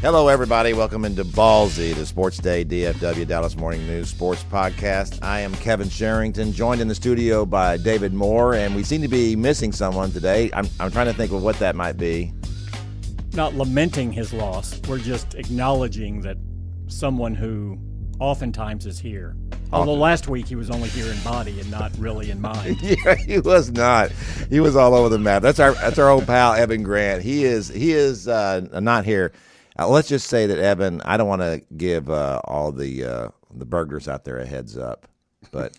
Hello, everybody. Welcome into Ballzy, the Sports Day DFW Dallas Morning News Sports Podcast. I am Kevin Sherrington, joined in the studio by David Moore, and we seem to be missing someone today. I'm, I'm trying to think of what that might be. Not lamenting his loss, we're just acknowledging that someone who oftentimes is here. Although last week he was only here in body and not really in mind. yeah, he was not. He was all over the map. That's our that's our old pal Evan Grant. He is he is uh, not here. Uh, let's just say that Evan. I don't want to give uh, all the uh, the burglars out there a heads up, but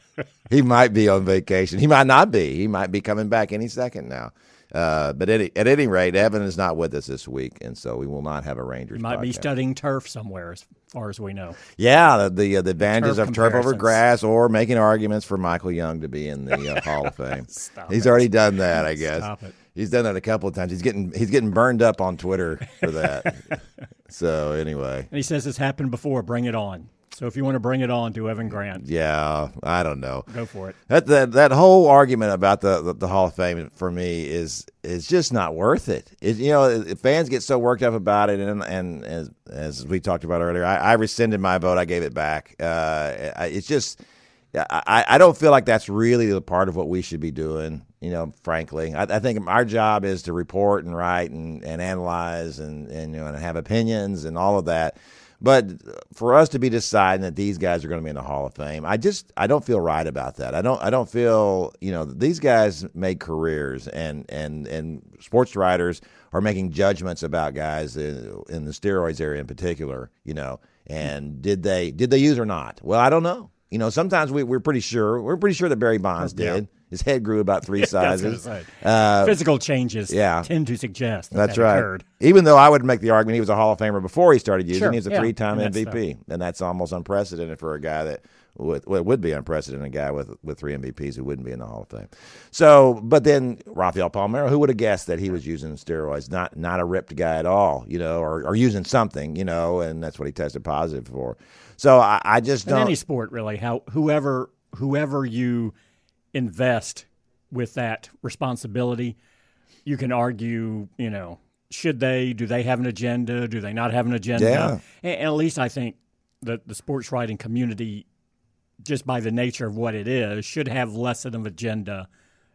he might be on vacation. He might not be. He might be coming back any second now. Uh, but at, at any rate, Evan is not with us this week, and so we will not have a Rangers. He might be studying turf somewhere, as far as we know. Yeah, the the, uh, the advantages Turf of turf over grass, or making arguments for Michael Young to be in the uh, Hall of Fame. Stop He's it. already done that, I guess. He's done that a couple of times. He's getting he's getting burned up on Twitter for that. so anyway, And he says it's happened before. Bring it on. So if you want to bring it on to Evan Grant, yeah, I don't know. go for it. That that that whole argument about the, the, the Hall of Fame for me is is just not worth it. it you know, fans get so worked up about it, and and as, as we talked about earlier, I, I rescinded my vote. I gave it back. Uh, I, it's just. I, I don't feel like that's really the part of what we should be doing. You know, frankly, I, I think our job is to report and write and, and analyze and, and you know and have opinions and all of that. But for us to be deciding that these guys are going to be in the Hall of Fame, I just I don't feel right about that. I don't I don't feel you know these guys make careers and and and sports writers are making judgments about guys in, in the steroids area in particular. You know, and did they did they use or not? Well, I don't know. You know, sometimes we, we're pretty sure we're pretty sure that Barry Bonds Yeah. His head grew about three I was gonna sizes. Uh, Physical changes yeah. tend to suggest that that's that right. occurred. Even though I would make the argument he was a Hall of Famer before he started using, Sure, he was a yeah, three-time and that's MVP, and that's almost unprecedented for a guy that would well, it would be unprecedented a guy with with three MVPs who wouldn't be in the Hall of Fame. So, but then Rafael Palmeiro, who would have guessed that he was using steroids? Not not a ripped guy at all, you know, or, or using something, you know, and that's what he tested positive for. So I, I just In don't. any sport, really, how whoever whoever you invest with that responsibility, you can argue, you know, should they? Do they have an agenda? Do they not have an agenda? Yeah. And, and at least I think that the sports writing community, just by the nature of what it is, should have less of an agenda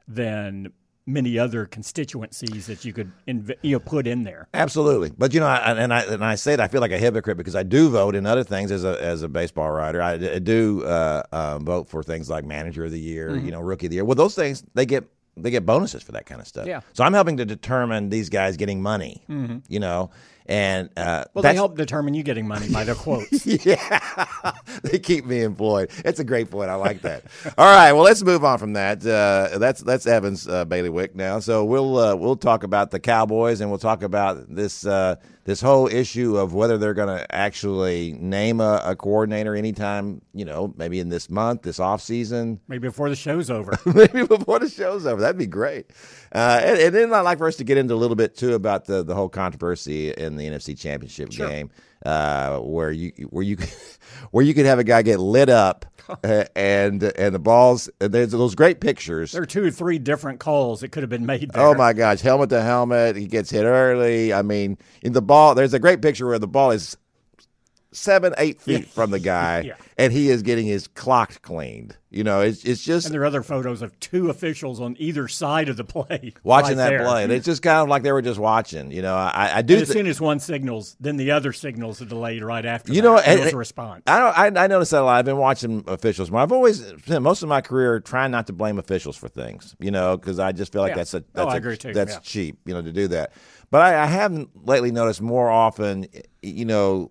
than many other constituencies that you could inv- you know put in there. Absolutely, but you know, I, and I and I say it, I feel like a hypocrite because I do vote in other things as a as a baseball writer. I, I do uh, uh, vote for things like manager of the year, you know, rookie of the year. Well, those things they get they get bonuses for that kind of stuff. Yeah. So I'm helping to determine these guys getting money. You know, and uh, Well, they help determine you getting money by their quotes. yeah, they keep me employed. It's a great point. I like that. All right, well, let's move on from that. Uh, that's that's Evans uh, bailiwick now. So we'll uh, we'll talk about the Cowboys and we'll talk about this uh, this whole issue of whether they're going to actually name a, a coordinator anytime. You know, maybe in this month, this off season, Maybe before the show's over. maybe before the show's over. That'd be great. Uh, and, and then I'd like for us to get into a little bit too about the, the whole controversy in the NFC Championship game, uh, where you where you where you could have a guy get lit up uh, and and the balls. And there's those great pictures. There are two or three different calls that could have been made there. Oh my gosh, helmet to helmet. He gets hit early. I mean, in the ball, there's a great picture where the ball is seven, eight feet from the guy, Yeah. and he is getting his clock cleaned. You know, it's it's just And there are other photos of two officials on either side of the play. watching right that there. play. And it's just kind of like they were just watching. You know, I, I do. And as soon as one signals, then the other signals are delayed right after. You that. know, and- was a response. I don't. I, I noticed that a lot. I've been watching officials more. I've always spent most of my career trying not to blame officials for things. You know, because I just feel like Yeah. that's a Oh, that's a- agree, too. that's cheap. You know, to do that. But I, I haven't lately noticed more often. You know,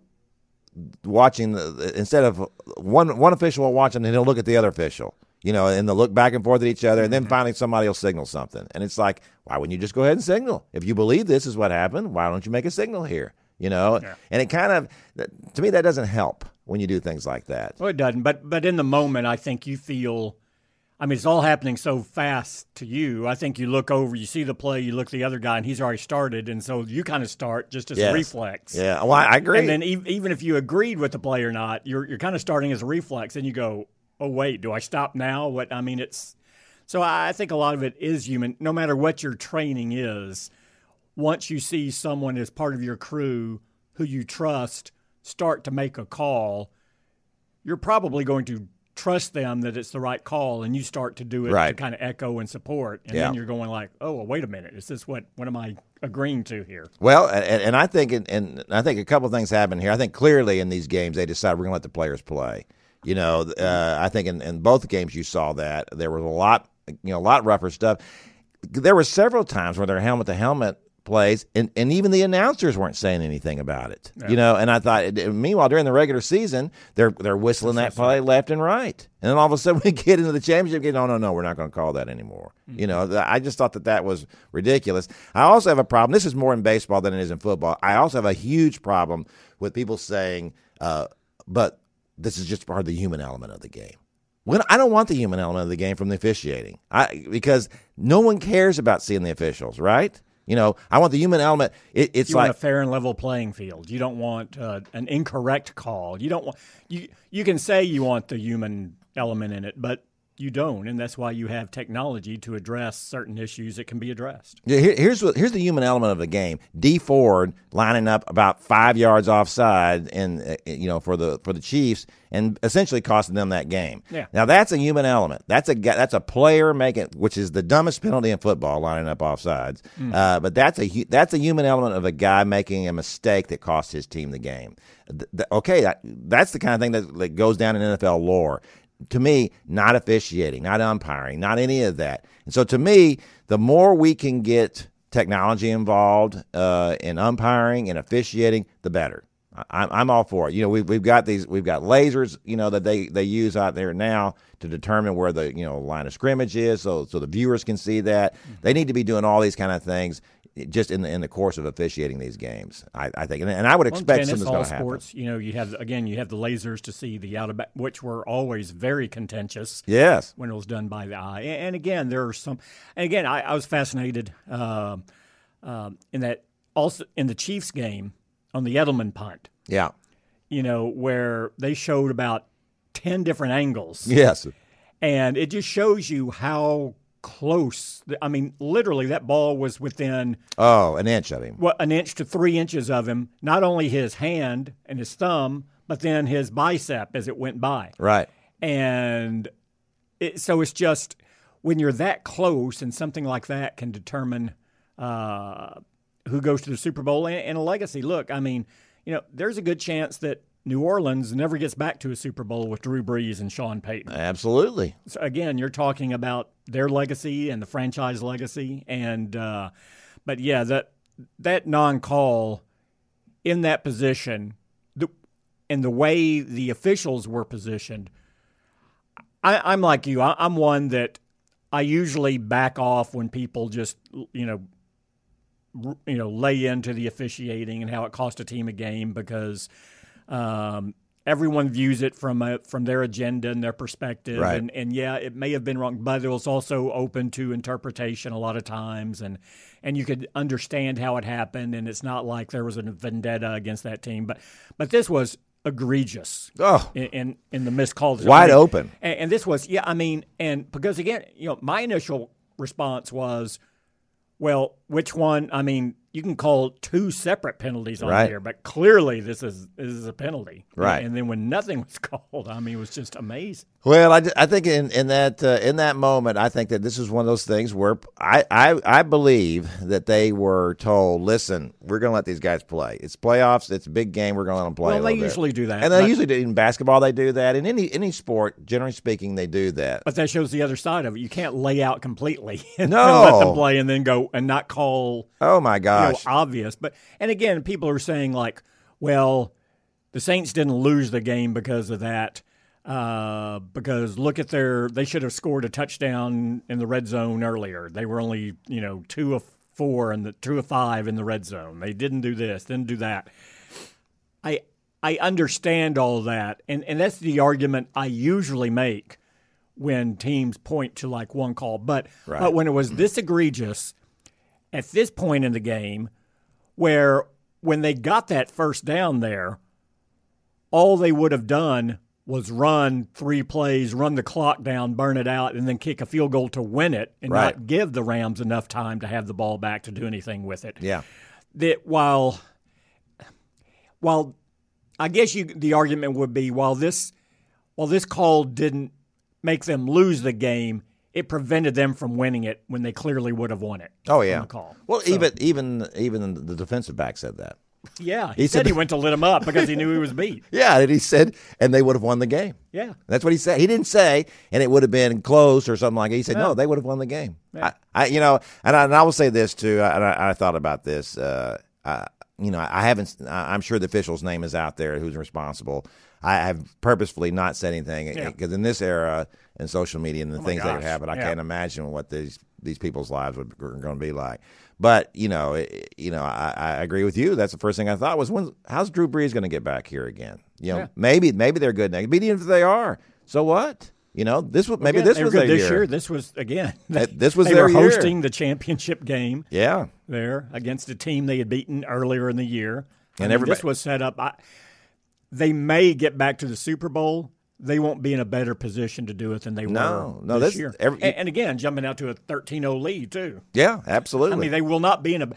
watching the, instead of one one official will watch them and then he'll look at the other official. You know, and they'll look back and forth at each other, and Mm-hmm. then finally somebody will signal something, and it's like, why wouldn't you just go ahead and signal? If you believe this is what happened, why don't you make a signal here? You know, and it kind of to me that doesn't help when you do things like that. Well, it doesn't. But but in the moment, I think you feel. I mean, it's all happening so fast to you. I think you look over, you see the play, you look at the other guy, and he's already started, and so you kind of start just as Yes. a reflex. Yeah, well, I agree. And then e- even if you agreed with the play or not, you're you're kind of starting as a reflex, and you go, "Oh wait, do I stop now?" What I mean, it's so I think a lot of it is human. No matter what your training is, once you see someone as part of your crew who you trust start to make a call, you're probably going to trust them that it's the right call, and you start to do it to kind of echo and support, and Yeah. then you're going like, "Oh, well, wait a minute, is this what what am I agreeing to here?" Well, and, and I think and, and I think a couple of things happen here. I think clearly in these games they decide we're going to let the players play. You know, uh, I think in, in both games you saw that there was a lot, you know, a lot rougher stuff. There were several times where their helmet to helmet plays, and, and even the announcers weren't saying anything about it. You know, and I thought, meanwhile during the regular season they're they're whistling that play left and right, and then all of a sudden we get into the championship game. No, no, no, we're not going to call that anymore. You know, I just thought that that was ridiculous. I also have a problem. This is more in baseball than it is in football. I also have a huge problem with people saying, uh, "But this is just part of the human element of the game." When I don't want the human element of the game from the officiating, I because no one cares about seeing the officials, right? You know, I want the human element. It, it's you like want a fair and level playing field. You don't want uh, an incorrect call. You don't want you. You can say you want the human element in it, but you don't, and that's why you have technology to address certain issues that can be addressed. Yeah, here, here's what here's the human element of the game. Dee Ford lining up about five yards offside, and uh, you know for the for the Chiefs, and essentially costing them that game. Yeah. Now that's a human element. That's a that's a player making, which is the dumbest penalty in football, lining up offsides. Uh, but that's a that's a human element of a guy making a mistake that costs his team the game. Th- th- okay, that, that's the kind of thing that, that goes down in NFL lore to me, not officiating, not umpiring, not any of that. And so to me, the more we can get technology involved uh, in umpiring and officiating, the better. I- I'm, I'm all for it. You know, we've, we've got these, we've got lasers, you know, that they, they use out there now to determine where the, you know, line of scrimmage is so, so the viewers can see that. They need to be doing all these kind of things just in the, in the course of officiating these games, I, I think. And, and I would Well, expect tennis, something's all to happen. sports. You know, you have again, you have the lasers to see the out of ba- which were always very contentious. Yes. when it was done by the eye. And, and again, there are some. And again, I, I was fascinated um, um, in that also in the Chiefs game on the Edelman punt. Yeah. You know, where they showed about ten different angles, Yes. and it just shows you how close. I mean, literally, that ball was within Oh, an inch of him. what an inch to three inches of him. Not only his hand and his thumb, but then his bicep as it went by. Right. And it, so it's just when you're that close and something like that can determine uh, who goes to the Super Bowl and, and a legacy. Look, I mean, you know, there's a good chance that New Orleans never gets back to a Super Bowl with Drew Brees and Sean Payton. Absolutely. So again, you're talking about their legacy and the franchise legacy, and uh, but yeah, that that non-call in that position, the and the way the officials were positioned, I, I'm like you. I, I'm one that I usually back off when people just you know r- you know lay into the officiating and how it cost a team a game because um, everyone views it from a, from their agenda and their perspective Right. and and yeah it may have been wrong but it was also open to interpretation a lot of times and and you could understand how it happened and it's not like there was a vendetta against that team but but this was egregious Oh. in in, in the missed calls Wide I mean, open. and, and this was, yeah, I mean, and because again, you know, my initial response was, well, which one? I mean, you can call two separate penalties on Right. here, but clearly this is this is a penalty. Right. And then when nothing was called, I mean, it was just amazing. Well, I, I think in, in that uh, in that moment, I think that this is one of those things where I, I, I believe that they were told, "Listen, we're going to let these guys play. It's playoffs. It's a big game. We're going to let them play." Well, they little bit." usually do that, and they usually do in basketball. They do that in any any sport. Generally speaking, they do that. But that shows the other side of it. You can't lay out completely and No. let them play and then go and not call oh my you gosh! obvious. But and again, people are saying like, well, the Saints didn't lose the game because of that. Uh, because look at their, they should have scored a touchdown in the red zone earlier. They were only you know two of four and the two of five in the red zone. They didn't do this, didn't do that. I I understand all that, and and that's the argument I usually make when teams point to like one call. But Right. but when it was this egregious at this point in the game, where when they got that first down there, all they would have done was run three plays, run the clock down, burn it out, and then kick a field goal to win it, and Right. not give the Rams enough time to have the ball back to do anything with it yeah, that while while I guess you the argument would be while this while this call didn't make them lose the game, it prevented them from winning it when they clearly would have won it. oh yeah. call. Well, So- even even even the defensive back said that. yeah, he, he said, said- he went to lit him up because he knew he was beat. Yeah, and he said, and they would have won the game. Yeah. That's what he said. He didn't say, and it would have been close or something like that. He said, no, they would have won the game. I, I, you know, and I, and I will say this too. And I, I thought about this. Uh, I, you know, I haven't. I'm sure the official's name is out there who's responsible. I have purposefully not said anything Yeah. because in this era and social media and the oh things that gosh. have happened, I Yeah. can't imagine what these these people's lives would, are going to be like. But you know, it, you know, I, I agree with you. That's the first thing I thought was, when how's Drew Brees going to get back here again? You know, Yeah. maybe maybe they're good next. But even if they are, so what? You know, this was maybe Again, this they were was their this year. year. This was again. That- this was they their were year. hosting the championship game Yeah, there against a team they had beaten earlier in the year. I And mean, everybody- this was set up. I, they may get back to the Super Bowl. They won't be in a better position to do it than they No, were no, this this- year. every- and, and again, jumping out to a 13-0 lead too. yeah, absolutely. I mean, they will not be in a.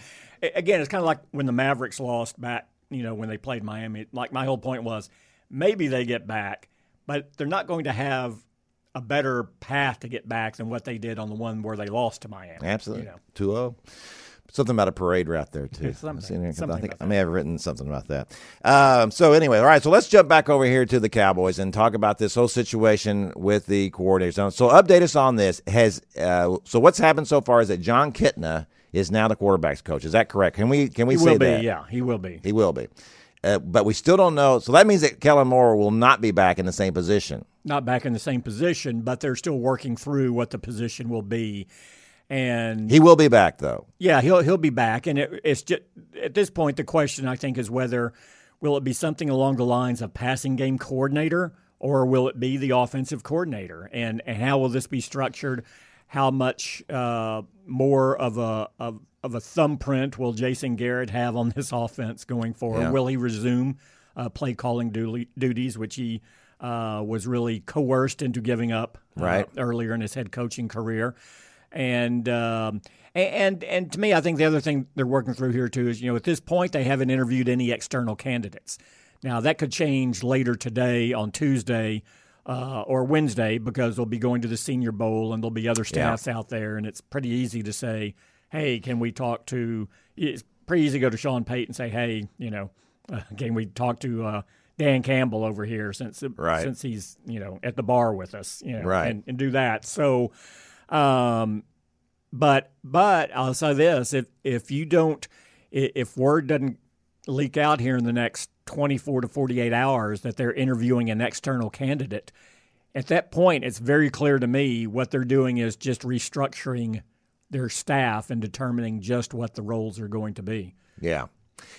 Again, it's kind of like when the Mavericks lost back. You know, when they played Miami. Like my whole point was, maybe they get back, but they're not going to have a better path to get back than what they did on the one where they lost to Miami. Absolutely. You know. 2 0. Something about a parade route there, too. Something. Here, 'cause I think I may have written something about that. Um, so, anyway, all right. So, let's jump back over here to the Cowboys and talk about this whole situation with the coordinators. So, so update us on this. Has uh, So, what's happened so far is that Jon Kitna is now the quarterback's coach. Is that correct? Can we, can we He say will be. that? Yeah, he will be. He will be. Uh, but we still don't know. So, that means that Kellen Moore will not be back in the same position. not back in the same position, but they're still working through what the position will be. And He will be back, though. yeah, he'll he'll be back. And it, it's just at this point, the question I think is whether will it be something along the lines of passing game coordinator or will it be the offensive coordinator? And and how will this be structured? How much uh, more of a of, of a thumbprint will Jason Garrett have on this offense going forward? Yeah. Will he resume uh, play calling duties, which he uh, was really coerced into giving up uh, Right. earlier in his head coaching career? And um, and and to me, I think the other thing they're working through here too is you know at this point they haven't interviewed any external candidates. Now that could change later today on Tuesday uh, or Wednesday because they'll be going to the Senior Bowl and there'll be other staffs out there, and it's pretty easy to say, "Hey, can we talk to?" It's pretty easy to go to Sean Pate and say, "Hey, you know, uh, can we talk to?" Uh, Dan Campbell over here, since Right. since he's you know at the bar with us, you know, Right. and, and do that. So, um, but but I'll say this: if if you don't, if word doesn't leak out here in the next twenty four to forty eight hours that they're interviewing an external candidate, at that point it's very clear to me what they're doing is just restructuring their staff and determining just what the roles are going to be. Yeah.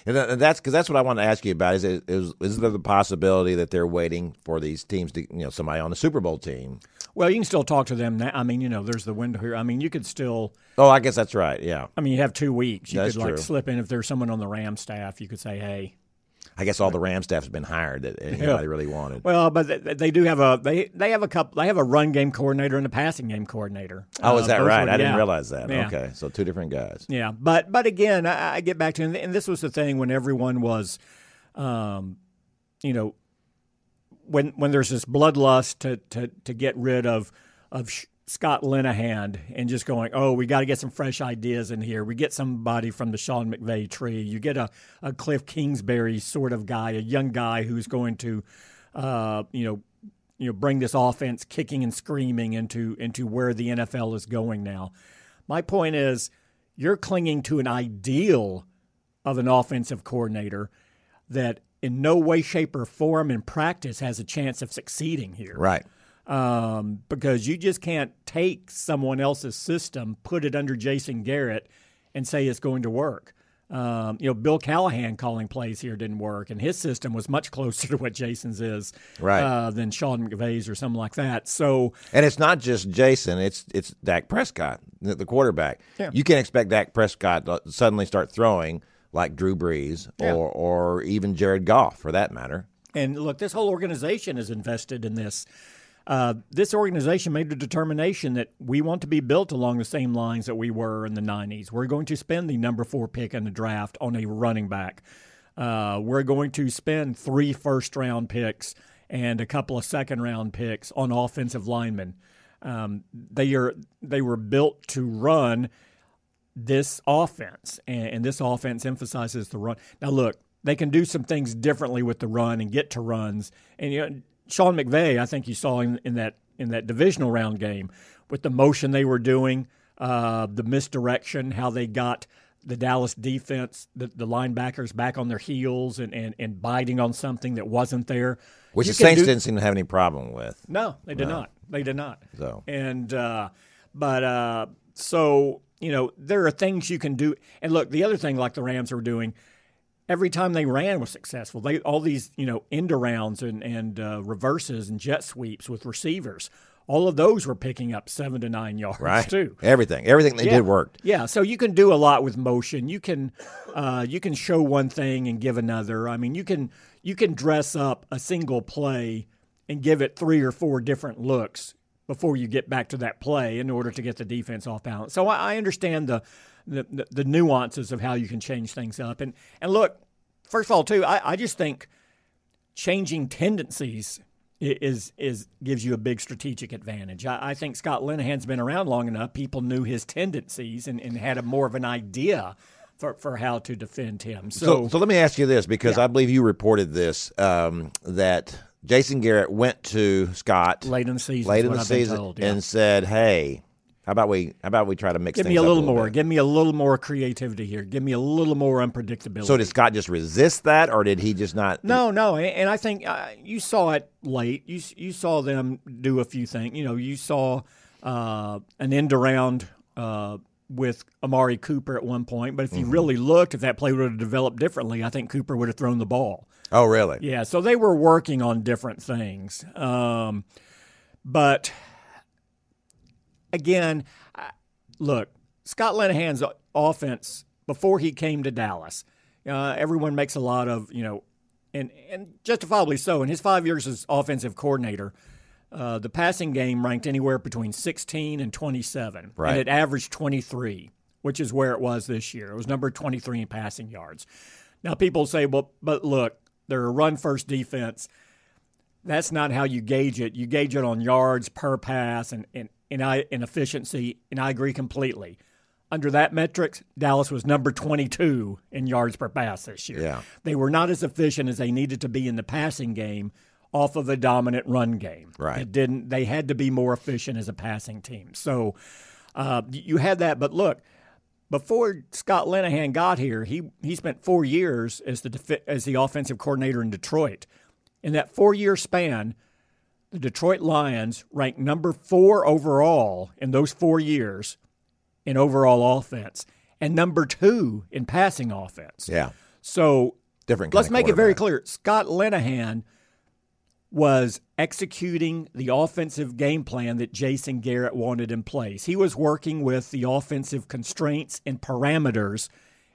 And that's because that's what I want to ask you about. Is, is is there the possibility that they're waiting for these teams to, you know, somebody on the Super Bowl team? Well, you can still talk to them now. I mean, you know, there's the window here. I mean, you could still. Oh, I guess that's right. Yeah. I mean, you have two weeks. You That's could like true. slip in if there's someone on the Ram staff. You could say, "Hey, I guess all the Ram staff has been hired that anybody really wanted. Well, but they, they do have a they they have a couple they have a run game coordinator and a passing game coordinator. oh, is Uh, that right? were- I didn't realize that. Yeah. Okay, so two different guys. Yeah, but but again, I, I get back to and this was the thing when everyone was, um, you know, when when there's this bloodlust to to to get rid of of Sh- Scott Linehan and just going, oh, we got to get some fresh ideas in here. We get somebody from the Sean McVay tree. You get a, a Kliff Kingsbury sort of guy, a young guy who's going to, uh, you know, you know, bring this offense kicking and screaming into into where the NFL is going now. My point is, you're clinging to an ideal of an offensive coordinator that in no way, shape, or form in practice has a chance of succeeding here. Right. Um, because you just can't take someone else's system, put it under Jason Garrett, and say it's going to work. Um, you know, Bill Callahan calling plays here didn't work, and his system was much closer to what Jason's is Right. uh, than Sean McVay's or something like that. So, And it's not just Jason; it's it's Dak Prescott, the, the quarterback. Yeah. You can't expect Dak Prescott to suddenly start throwing like Drew Brees Yeah. or or even Jared Goff, for that matter. And look, this whole organization is invested in this. Uh, this organization made a determination that we want to be built along the same lines that we were in the 90s. We're going to spend the number four pick in the draft on a running back. Uh, we're going to spend three first round picks and a couple of second round picks on offensive linemen. Um, they are they were built to run this offense, and, and this offense emphasizes the run. Now, look, they can do some things differently with the run and get to runs. And you know, Sean McVay, I think you saw in, in that in that divisional round game with the motion they were doing, uh, the misdirection, how they got the Dallas defense, the, the linebackers back on their heels and, and, and biting on something that wasn't there. Which You the Saints do- didn't seem to have any problem with. no, they did not. They did not. So. and uh, but uh, so you know there are things you can do. And look, the other thing like the Rams were doing, every time they ran was successful. They all these you know end arounds and and uh, reverses and jet sweeps with receivers. All of those were picking up seven to nine yards Right. too. Everything, everything they Yeah. did worked. Yeah, so you can do a lot with motion. You can uh, you can show one thing and give another. I mean, you can you can dress up a single play and give it three or four different looks before you get back to that play in order to get the defense off balance. So I, I understand the, the the the nuances of how you can change things up. And and look, first of all, too, I, I just think changing tendencies is is gives you a big strategic advantage. I, I think Scott Linehan's been around long enough; people knew his tendencies and, and had a more of an idea for, for how to defend him. So, So, so let me ask you this because I believe you reported this um, that Jason Garrett went to Scott late in the season, late in the season told, yeah. and said, "Hey, how about we how about we try to mix give me a up little more. bit?" Give me a little more creativity here. Give me a little more unpredictability. So did Scott just resist that, or did he just not? No, no, and I think uh, you saw it late. You you saw them do a few things. You know, you saw uh, an end around uh, with Amari Cooper at one point, but if you really looked, if that play would have developed differently, I think Cooper would have thrown the ball. Oh, really? Yeah, so they were working on different things. Um, but again, I- look, Scott Linehan's offense before he came to Dallas, uh, everyone makes a lot of, you know, and, and justifiably so. In his five years as offensive coordinator, uh, the passing game ranked anywhere between 16 and 27. Right. And it averaged 23, which is where it was this year. It was number 23 in passing yards. Now, people say, well, but look, they're a run first defense. That's not how you gauge it. You gauge it on yards per pass and, and, and, I, and efficiency, and I agree completely. Under that metric, Dallas was number 22 in yards per pass this year. Yeah. They were not as efficient as they needed to be in the passing game off of a dominant run game. Right. It didn't. They had to be more efficient as a passing team. So uh, you had that. But look, before Scott Linehan got here, he he spent four years as the as the offensive coordinator in Detroit. In that four year span, the Detroit Lions ranked number four overall in those four years in overall offense and number two in passing offense. Yeah, So different. let's make it very clear. Scott Linehan was executing the offensive game plan that Jason Garrett wanted in place. He was working with the offensive constraints and parameters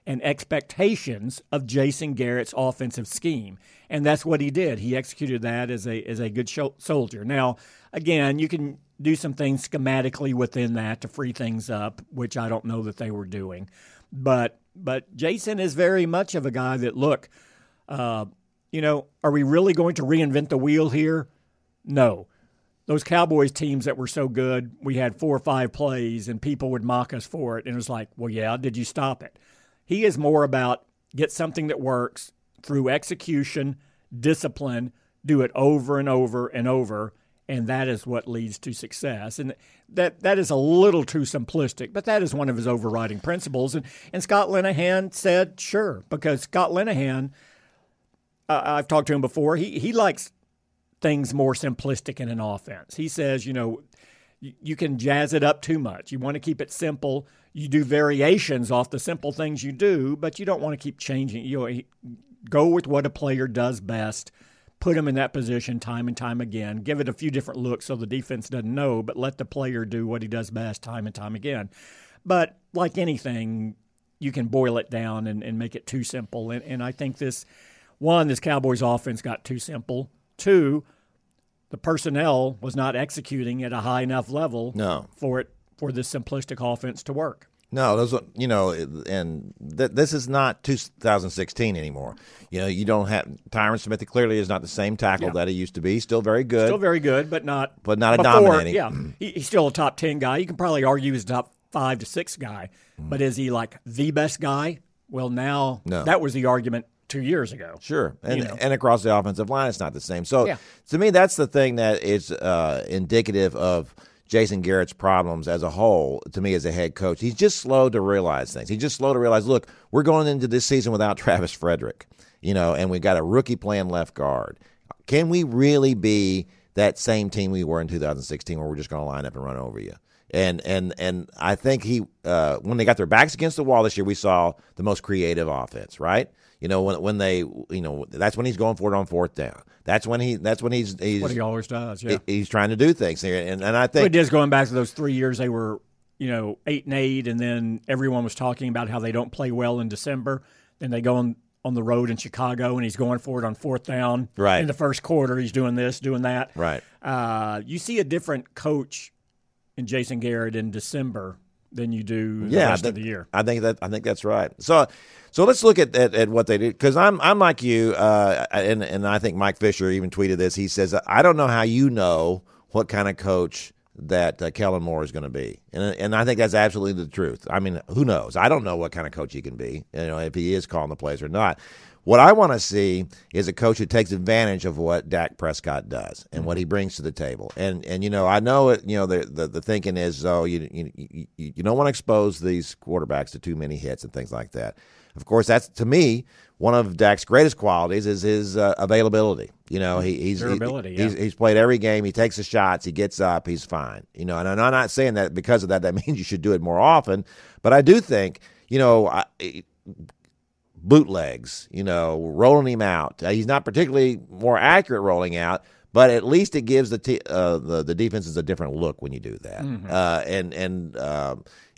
and expectations of Jason Garrett's offensive scheme. And that's what he did. He executed that as a as a good soldier. Now, again, you can do some things schematically within that to free things up, which I don't know that they were doing. But but Jason is very much of a guy that look, uh, you know, are we really going to reinvent the wheel here? No. Those Cowboys teams that were so good, we had four or five plays and people would mock us for it. And it was like, well, yeah, did you stop it? He is more about get something that works through execution, discipline, do it over and over and over, and that is what leads to success. And that that is a little too simplistic, but that is one of his overriding principles. And and Scott Linehan said, sure, because Scott Linehan, uh, I've talked to him before. He he likes things more simplistic in an offense. He says, you know, you, can jazz it up too much. You want to keep it simple. You do variations off the simple things you do, but you don't want to keep changing. You know, go with what a player does best put him in that position time and time again. Give it a few different looks so the defense doesn't know, but let the player do what he does best time and time again. But like anything, you can boil it down and, and make it too simple. And, and I think this one, this Cowboys offense got too simple. Two, the personnel was not executing at a high enough level no. for it for this simplistic offense to work. No, those you know, and th- this is not 2016 anymore. You know, you don't have Tyron Smith. Clearly, is not the same tackle yeah. that he used to be. Still very good. Still very good, but not. But not a before, dominating. Yeah, he, he's still a top ten guy. You can probably argue he's a top five to six guy, mm. but is he like the best guy? Well, now no. that was the argument two years ago. Sure, and you know. and across the offensive line, it's not the same. So yeah. to me, that's the thing that is uh, indicative of Jason Garrett's problems as a whole to me as a head coach. He's just slow to realize things. He's just slow to realize, look, we're going into this season without Travis Frederick, you know, and we got a rookie playing left guard. Can we really be that same team we were in 2016 where we're just going to line up and run over you? And and and I think he uh, when they got their backs against the wall this year, we saw the most creative offense, right? You know, when when they, you know, that's when he's going for it on fourth down. That's when he. That's when he's. he's what he always does. Yeah, he's trying to do things here, and and I think it is going back to those three years they were, you know, eight and eight, and then everyone was talking about how they don't play well in December. Then they go on on the road in Chicago, and he's going for it on fourth down. Right in the first quarter, he's doing this, doing that. Right. Uh, you see a different coach in Jason Garrett in December than you do the yeah, rest that, of the year. I think that I think that's right. So so let's look at, at, at what they did because I'm I'm like you, uh, and and I think Mike Fisher even tweeted this. He says, "I don't know how you know what kind of coach that uh, Kellen Moore is going to be," and and I think that's absolutely the truth. I mean, who knows? I don't know what kind of coach he can be. You know, if he is calling the plays or not. What I want to see is a coach who takes advantage of what Dak Prescott does and what he brings to the table. And and you know, I know it. You know, the the, the thinking is, oh, you, you you don't want to expose these quarterbacks to too many hits and things like that. Of course, that's to me one of Dak's greatest qualities is his uh, availability. You know, he, he's he, yeah. he's he's played every game. He takes the shots. He gets up. He's fine. You know, and I'm not saying that because of that. That means you should do it more often. But I do think you know. I, bootlegs, you know, rolling him out. Uh, he's not particularly more accurate rolling out, but at least it gives the t- uh, the the defenses a different look when you do that. Mm-hmm. Uh, and and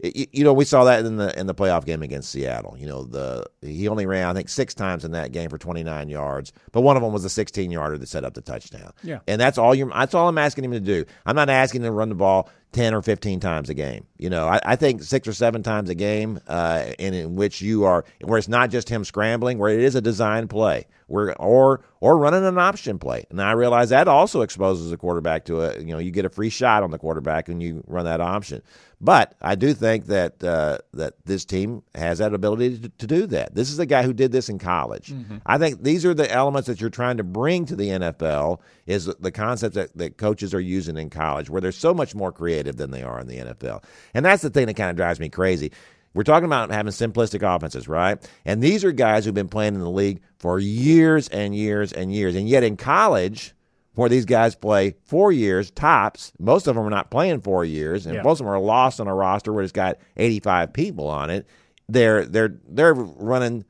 you know we saw that in the in the playoff game against Seattle. You know the he only ran I think six times in that game for 29 yards, but one of them was a 16 yarder that set up the touchdown. Yeah, and that's all you that's all I'm asking him to do. I'm not asking him to run the ball 10 or 15 times a game. You know, I, I think six or seven times a game, uh, in, in which you are, where it's not just him scrambling, where it is a design play, where or or running an option play. And I realize that also exposes the quarterback to a, you know, you get a free shot on the quarterback when you run that option. But I do think that uh, that this team has that ability to, to, do that. This is a guy who did this in college. Mm-hmm. I think these are the elements that you're trying to bring to the NFL is the concepts that, that coaches are using in college, where they're so much more creative than they are in the NFL. And that's the thing that kind of drives me crazy. We're talking about having simplistic offenses, right? And these are guys who've been playing in the league for years and years and years. And yet in college, where these guys play four years tops. Most of them are not playing four years, and yeah. most of them are lost on a roster where it's got 85 people on it. They're they're they're running.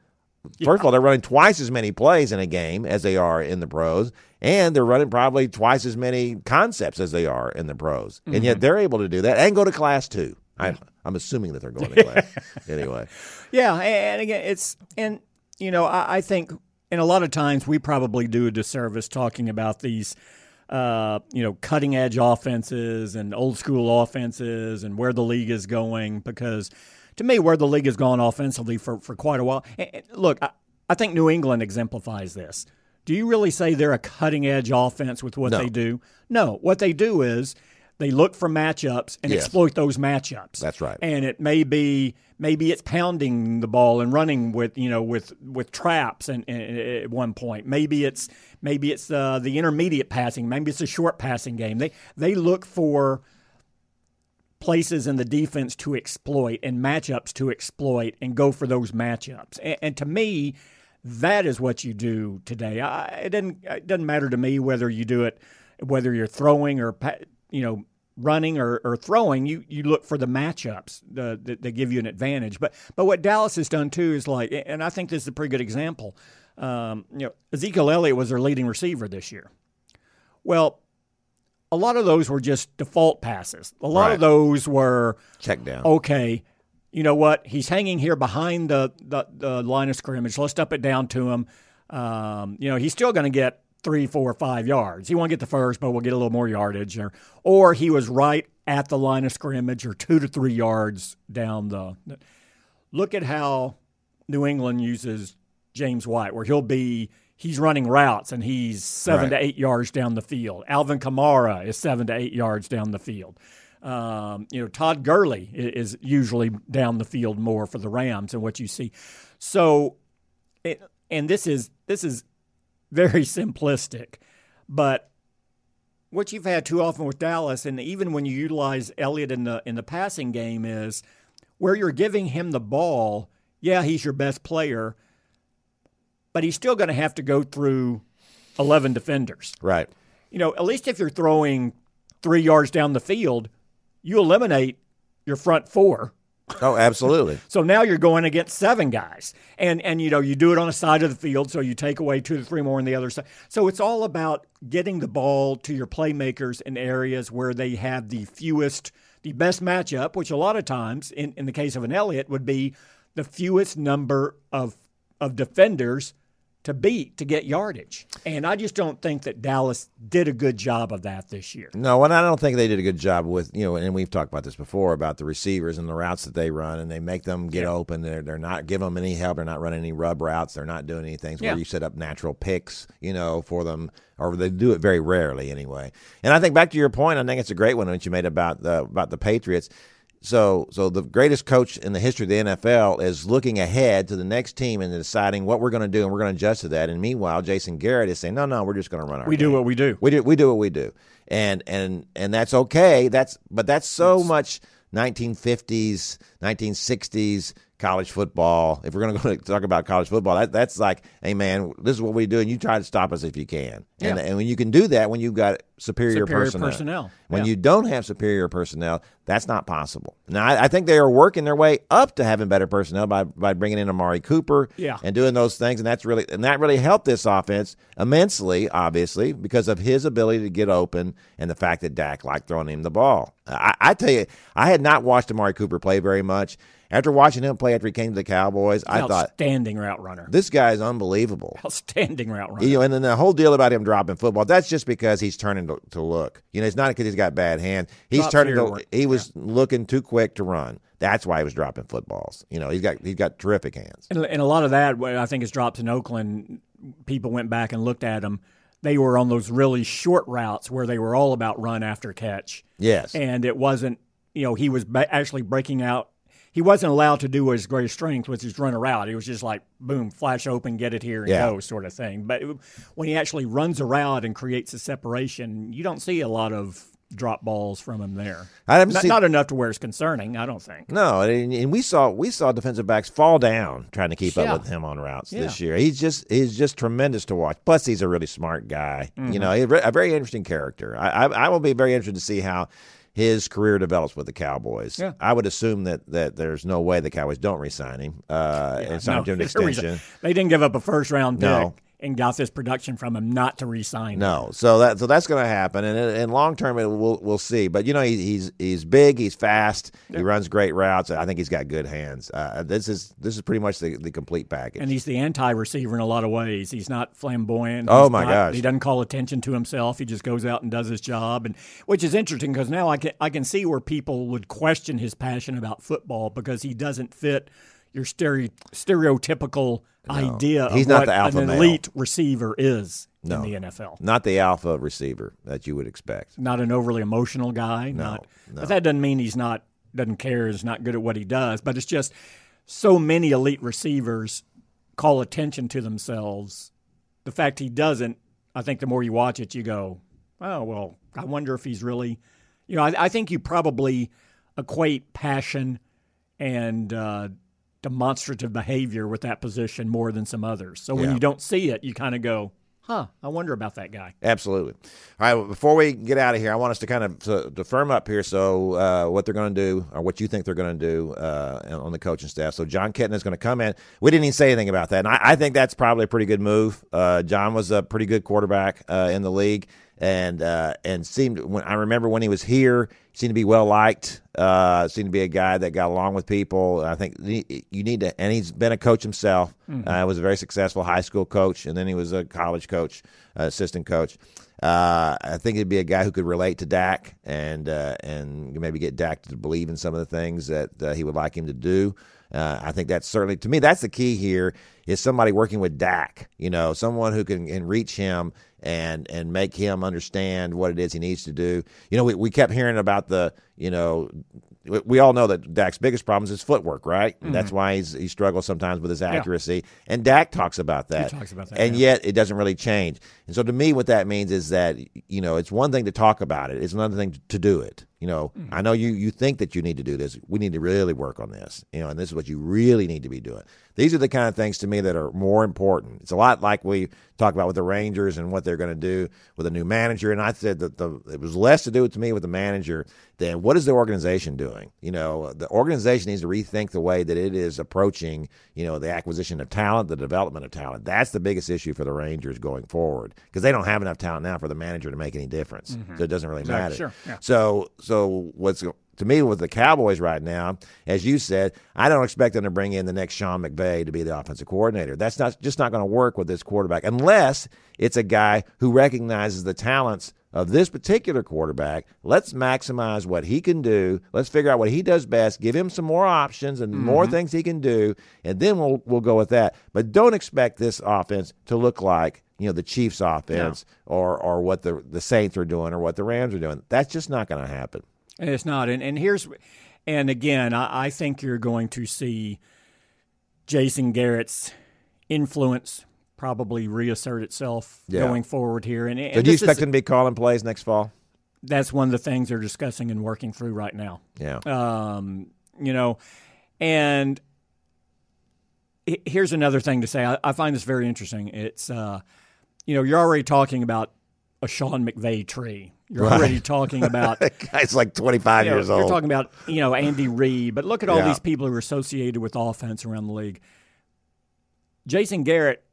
Yeah. First of all, they're running twice as many plays in a game as they are in the pros, and they're running probably twice as many concepts as they are in the pros. Mm-hmm. And yet mm-hmm. they're able to do that and go to class two. I'm I'm assuming that they're going to class anyway. Yeah, and again, it's and you know I, I think and a lot of times we probably do a disservice talking about these. Uh, you know, cutting edge offenses and old school offenses and where the league is going because to me, where the league has gone offensively for, for quite a while. Look, I, I think New England exemplifies this. Do you really say they're a cutting edge offense with what No. they do? No. What they do is they look for matchups and Yes. exploit those matchups. That's right. And it may be maybe it's pounding the ball and running with you know with with traps and, and at one point. Maybe it's maybe it's uh, the intermediate passing. Maybe it's a short passing game. They they look for places in the defense to exploit and matchups to exploit and go for those matchups. And, and to me, that is what you do today. I, it doesn't it doesn't matter to me whether you do it whether you're throwing or pa- you know running or, or throwing. You you look for the matchups the, that, that give you an advantage. But but what Dallas has done too is like, and I think this is a pretty good example. Um, you know, Ezekiel Elliott was their leading receiver this year. Well, a lot of those were just default passes. A lot Right. of those were Check down. okay, you know what? He's hanging here behind the, the, the line of scrimmage. Let's step it down to him. Um, you know, he's still going to get three, four, five yards. He won't get the first, but we'll get a little more yardage. Or, or he was right at the line of scrimmage or two to three yards down the. Look at how New England uses James White, where he'll be. He's running routes and he's seven Right. to eight yards down the field. Alvin Kamara is seven to eight yards down the field. Um, you know, Todd Gurley is usually down the field more for the Rams and what you see. So, it, and this is this is very simplistic, but what you've had too often with Dallas, and even when you utilize Elliott in the in the passing game, is where you're giving him the ball. Yeah, he's your best player, but he's still going to have to go through eleven defenders Right. you know, at least if you're throwing three yards down the field, you eliminate your front four. Oh, absolutely. So now you're going against seven guys, and and you know you do it on a side of the field, so you take away two to three more on the other side. So it's all about getting the ball to your playmakers in areas where they have the fewest, the best matchup, which a lot of times, in, in the case of an Elliott, would be the fewest number of of defenders to beat to get yardage. And I just don't think that Dallas did a good job of that this year. No, and I don't think they did a good job with you know, and we've talked about this before about the receivers and the routes that they run, and they make them get open. They're they're not giving them any help. They're not running any rub routes. They're not doing anything Yeah. where you set up natural picks, you know, for them, or they do it very rarely anyway. And I think back to your point, I think it's a great one that you made about the about the Patriots. So, so the greatest coach in the history of the NFL is looking ahead to the next team and deciding what we're going to do, and we're going to adjust to that. And meanwhile, Jason Garrett is saying, "No, no, we're just going to run our. We do what we do. We do we do what we do, and and and that's okay. That's but that's so much 1950s, 1960s college football. If we're going to talk about college football, that, that's like, hey man, this is what we do, and you try to stop us if you can. And Yeah. and when you can do that, when you've got superior, Superior personnel, personnel. when Yeah. you don't have superior personnel, that's not possible. Now I, I think they are working their way up to having better personnel by by bringing in Amari Cooper, Yeah. and doing those things, and that's really and that really helped this offense immensely, obviously, because of his ability to get open and the fact that Dak liked throwing him the ball. I, I tell you, I had not watched Amari Cooper play very much. After watching him play after he came to the Cowboys, I thought outstanding route runner. this guy is unbelievable. Outstanding route runner. You know, and then the whole deal about him dropping football, that's just because he's turning to, to look. You know, it's not because he's got bad hands. He's Drops turning to, work. he was looking too quick to run. That's why he was dropping footballs. You know, he's got he's got terrific hands. And, and a lot of that, I think, is drops in Oakland. People went back and looked at them. They were on those really short routes where they were all about run after catch. Yes. And it wasn't, you know, he was ba- actually breaking out. He wasn't allowed to do his greatest strength, which is run a route. He was just like, boom, flash open, get it here and Yeah. go sort of thing. But it- when he actually runs a route and creates a separation, you don't see a lot of drop balls from him there. I haven't Not, seen- not enough to where it's concerning, I don't think. No, and, and we saw we saw defensive backs fall down trying to keep Yeah. up with him on routes this year. He's just he's just tremendous to watch. Plus, he's a really smart guy. Mm-hmm. You know, a very- a very interesting character. I, I I will be very interested to see how his career develops with the Cowboys. Yeah. I would assume that that there's no way the Cowboys don't resign him uh, and sign him to an No, extension. They didn't give up a first round pick. No. And got this production from him not to resign. No, so that so that's going to happen, and in long term, we'll we'll see. But you know, he, he's he's big, he's fast, he runs great routes. I think he's got good hands. Uh, this is this is pretty much the, the complete package. And he's the anti-receiver in a lot of ways. He's not flamboyant. Oh my not- gosh. he doesn't call attention to himself. He just goes out and does his job, and which is interesting because now I can I can see where people would question his passion about football because he doesn't fit your stereo, stereotypical idea He's of not what the alpha an male. elite receiver is No. in the NFL. Not the alpha receiver that you would expect. Not an overly emotional guy. not, But that doesn't mean he's not doesn't care. Is not good at what he does. But it's just so many elite receivers call attention to themselves. The fact he doesn't, I think, the more you watch it, you go, oh well. I wonder if he's really, you know, I, I think you probably equate passion and uh, demonstrative behavior with that position more than some others. So when Yeah. you don't see it, you kind of go, huh, I wonder about that guy. Absolutely. All right. Well, before we get out of here, I want us to kind of to, to firm up here. So, uh, what they're going to do, or what you think they're going to do uh, on the coaching staff. So, Jon Kitna is going to come in. We didn't even say anything about that, and I, I think that's probably a pretty good move. Uh, Jon was a pretty good quarterback uh, in the league, and uh, and seemed when I remember when he was here, seemed to be well liked. Uh, seemed to be a guy that got along with people. I think you need to, and he's been a coach himself. Uh, was a very successful high school coach, and then he was a college coach, uh, assistant coach. Uh, I think it'd be a guy who could relate to Dak and uh, and maybe get Dak to believe in some of the things that uh, he would like him to do. Uh, I think that's certainly to me that's the key here is somebody working with Dak. You know, someone who can, can reach him and and make him understand what it is he needs to do. You know, we, we kept hearing about the you know we- we all know that Dak's biggest problem is his footwork, right? That's why he's he struggles sometimes with his accuracy. And Dak talks about that. talks about that, And yeah. yet it doesn't really change. And so to me, what that means is that you know it's one thing to talk about it; it's another thing to do it. You know, mm. I know you you think that you need to do this. We need to really work on this. You know, and this is what you really need to be doing. These are the kind of things to me that are more important. It's a lot like we talk about with the Rangers and what they're going to do with a new manager. And I said that the it was less to do to me with the manager than what is the organization doing. You know, the organization needs to rethink the way that it is approaching. You know, the acquisition of talent, the development of talent. That's the biggest issue for the Rangers going forward because they don't have enough talent now for the manager to make any difference. Mm-hmm. So it doesn't really matter. Sure, yeah. So so what's to me with the Cowboys right now, as you said, I don't expect them to bring in the next Sean McVay to be the offensive coordinator. That's not just not going to work with this quarterback unless it's a guy who recognizes the talents of this particular quarterback. Let's maximize what he can do. Let's figure out what he does best. Give him some more options and more mm-hmm. things he can do, and then we'll we'll go with that. But don't expect this offense to look like you know the Chiefs' offense or or what the the Saints are doing or what the Rams are doing. That's just not going to happen. And it's not. And, and here's, and again, I, I think you're going to see Jason Garrett's influence probably reassert itself Yeah. going forward here. And, and So do you this is- expect him to be calling plays next fall? that's one of the things they're discussing and working through right now. Yeah. Um, you know, and here's another thing to say. I, I find this very interesting. It's, uh, you know, you're already talking about a Sean McVay tree. You're Right. already talking about That guy's like 25 you know, years You're old. talking about you know Andy Reid, but look at all Yeah. these people who are associated with offense around the league. Jason Garrett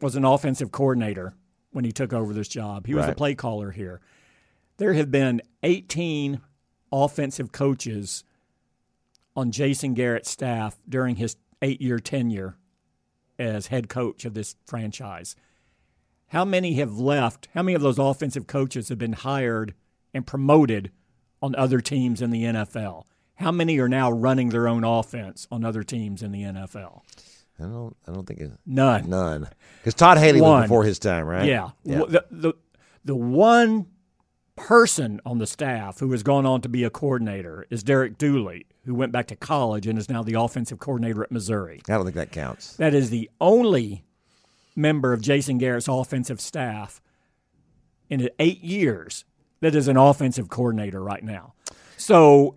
was an offensive coordinator when he took over this job. He was the Right. play caller here. There have been 18 offensive coaches on Jason Garrett's staff during his eight-year tenure as head coach of this franchise. How many have left? How many of those offensive coaches have been hired and promoted on other teams in the NFL? How many are now running their own offense on other teams in the NFL? I don't. I don't think it, None. none. Because Todd Haley One. was before his time, right? Yeah. Yeah. The, the, the one person on the staff who has gone on to be a coordinator is Derek Dooley, who went back to college and is now the offensive coordinator at Missouri. I don't think that counts. That is the only member of Jason Garrett's offensive staff in eight years that is an offensive coordinator right now. So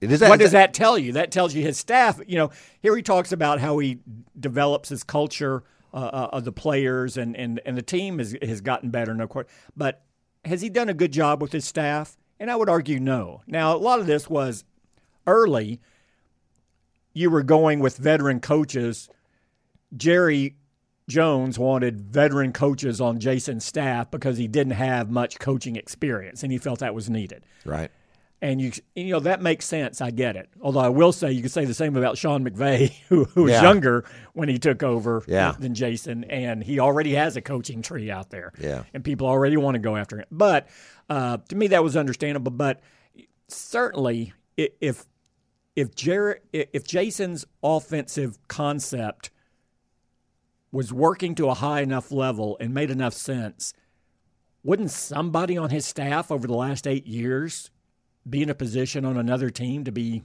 It is that, what does that tell you? That tells you his staff. You know, here he talks about how he develops his culture uh, uh, of the players, and, and, and the team has has gotten better. No but has he done a good job with his staff? And I would argue no. Now, a lot of this was early. You were going with veteran coaches. Jerry Jones wanted veteran coaches on Jason's staff because he didn't have much coaching experience and he felt that was needed. Right. And you, you know, that makes sense. I get it. Although I will say, you could say the same about Sean McVay, who, who was Yeah. younger when he took over Yeah. than Jason, and he already has a coaching tree out there. Yeah. and people already want to go after him. But uh, to me, that was understandable. But certainly, if if Jared, if Jason's offensive concept was working to a high enough level and made enough sense, wouldn't somebody on his staff over the last eight years be in a position on another team to be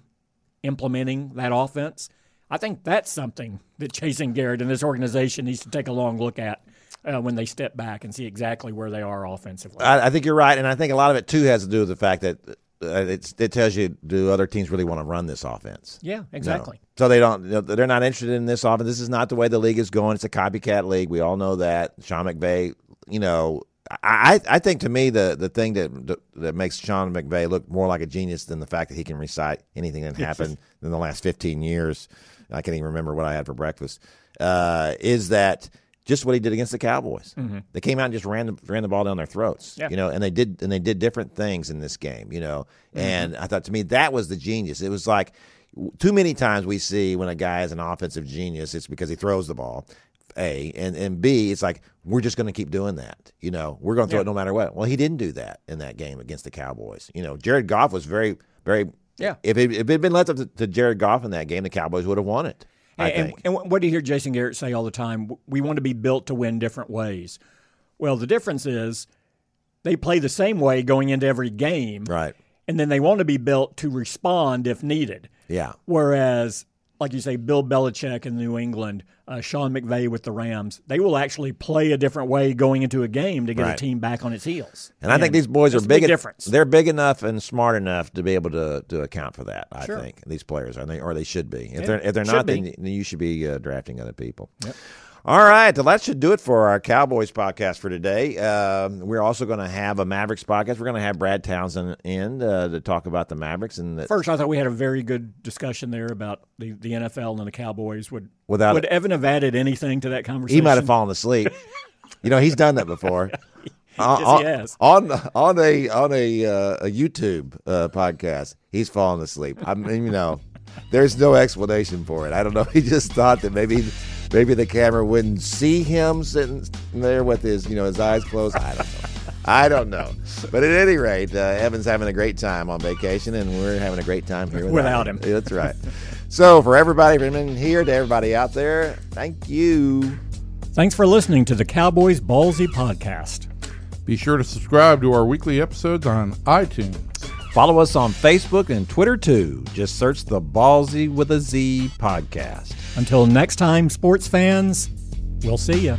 implementing that offense? I think that's something that Jason Garrett and this organization needs to take a long look at uh, when they step back and see exactly where they are offensively. I, I think you're right, and I think a lot of it too has to do with the fact that it's, it tells you do other teams really want to run this offense? yeah, exactly. So they don't. They're not interested in this offense. This is not the way the league is going. It's a copycat league. We all know that. Sean McVay. You know, I I think to me the the thing that that makes Sean McVay look more like a genius than the fact that he can recite anything that happened in the last 15 years. I can't even remember what I had for breakfast. Uh, is that just what he did against the Cowboys? Mm-hmm. They came out and just ran the, ran the ball down their throats. Yeah. You know, and they did and they did different things in this game. You know, mm-hmm. and I thought to me that was the genius. It was like too many times we see when a guy is an offensive genius, it's because he throws the ball. A and and B, it's like we're just going to keep doing that. You know, we're going to throw it no matter what. Well, he didn't do that in that game against the Cowboys. You know, Jared Goff was very, very. Yeah. If it, if it had been left up to, to Jared Goff in that game, the Cowboys would have won it. And, and, and what do you hear Jason Garrett say all the time? We want to be built to win different ways. Well, the difference is they play the same way going into every game, right. and then they want to be built to respond if needed. Yeah. Whereas, like you say, Bill Belichick in New England, uh, Sean McVay with the Rams, they will actually play a different way going into a game to get a team back on its heels. And I think these boys are big. big difference. They're big enough and smart enough to be able to, to account for that. I Sure. think these players are they, or they should be. If Yeah, they're if they're should not, be. then you should be uh, drafting other people. All right, well, that should do it for our Cowboys podcast for today. Um, we're also going to have a Mavericks podcast. We're going to have Brad Townsend in uh, to talk about the Mavericks and the, First, I thought we had a very good discussion there about the, the NFL and the Cowboys. Would Without would it- Evan have added anything to that conversation? he might have fallen asleep. you know, he's done that before. on, he has. on on a on a uh, a YouTube uh, podcast, he's fallen asleep. I mean, you know, there's no explanation for it. I don't know. He just thought that maybe maybe the camera wouldn't see him sitting there with his you know his eyes closed. I don't know. I don't know. But at any rate, uh, Evan's having a great time on vacation, and we're having a great time here Without him. That's right. So for everybody from in here to everybody out there, thank you. Thanks for listening to the Cowboys Ballzy podcast. Be sure to subscribe to our weekly episodes on iTunes. Follow us on Facebook and Twitter too. Just search the Ballzy with a Z podcast. Until next time, sports fans, we'll see you.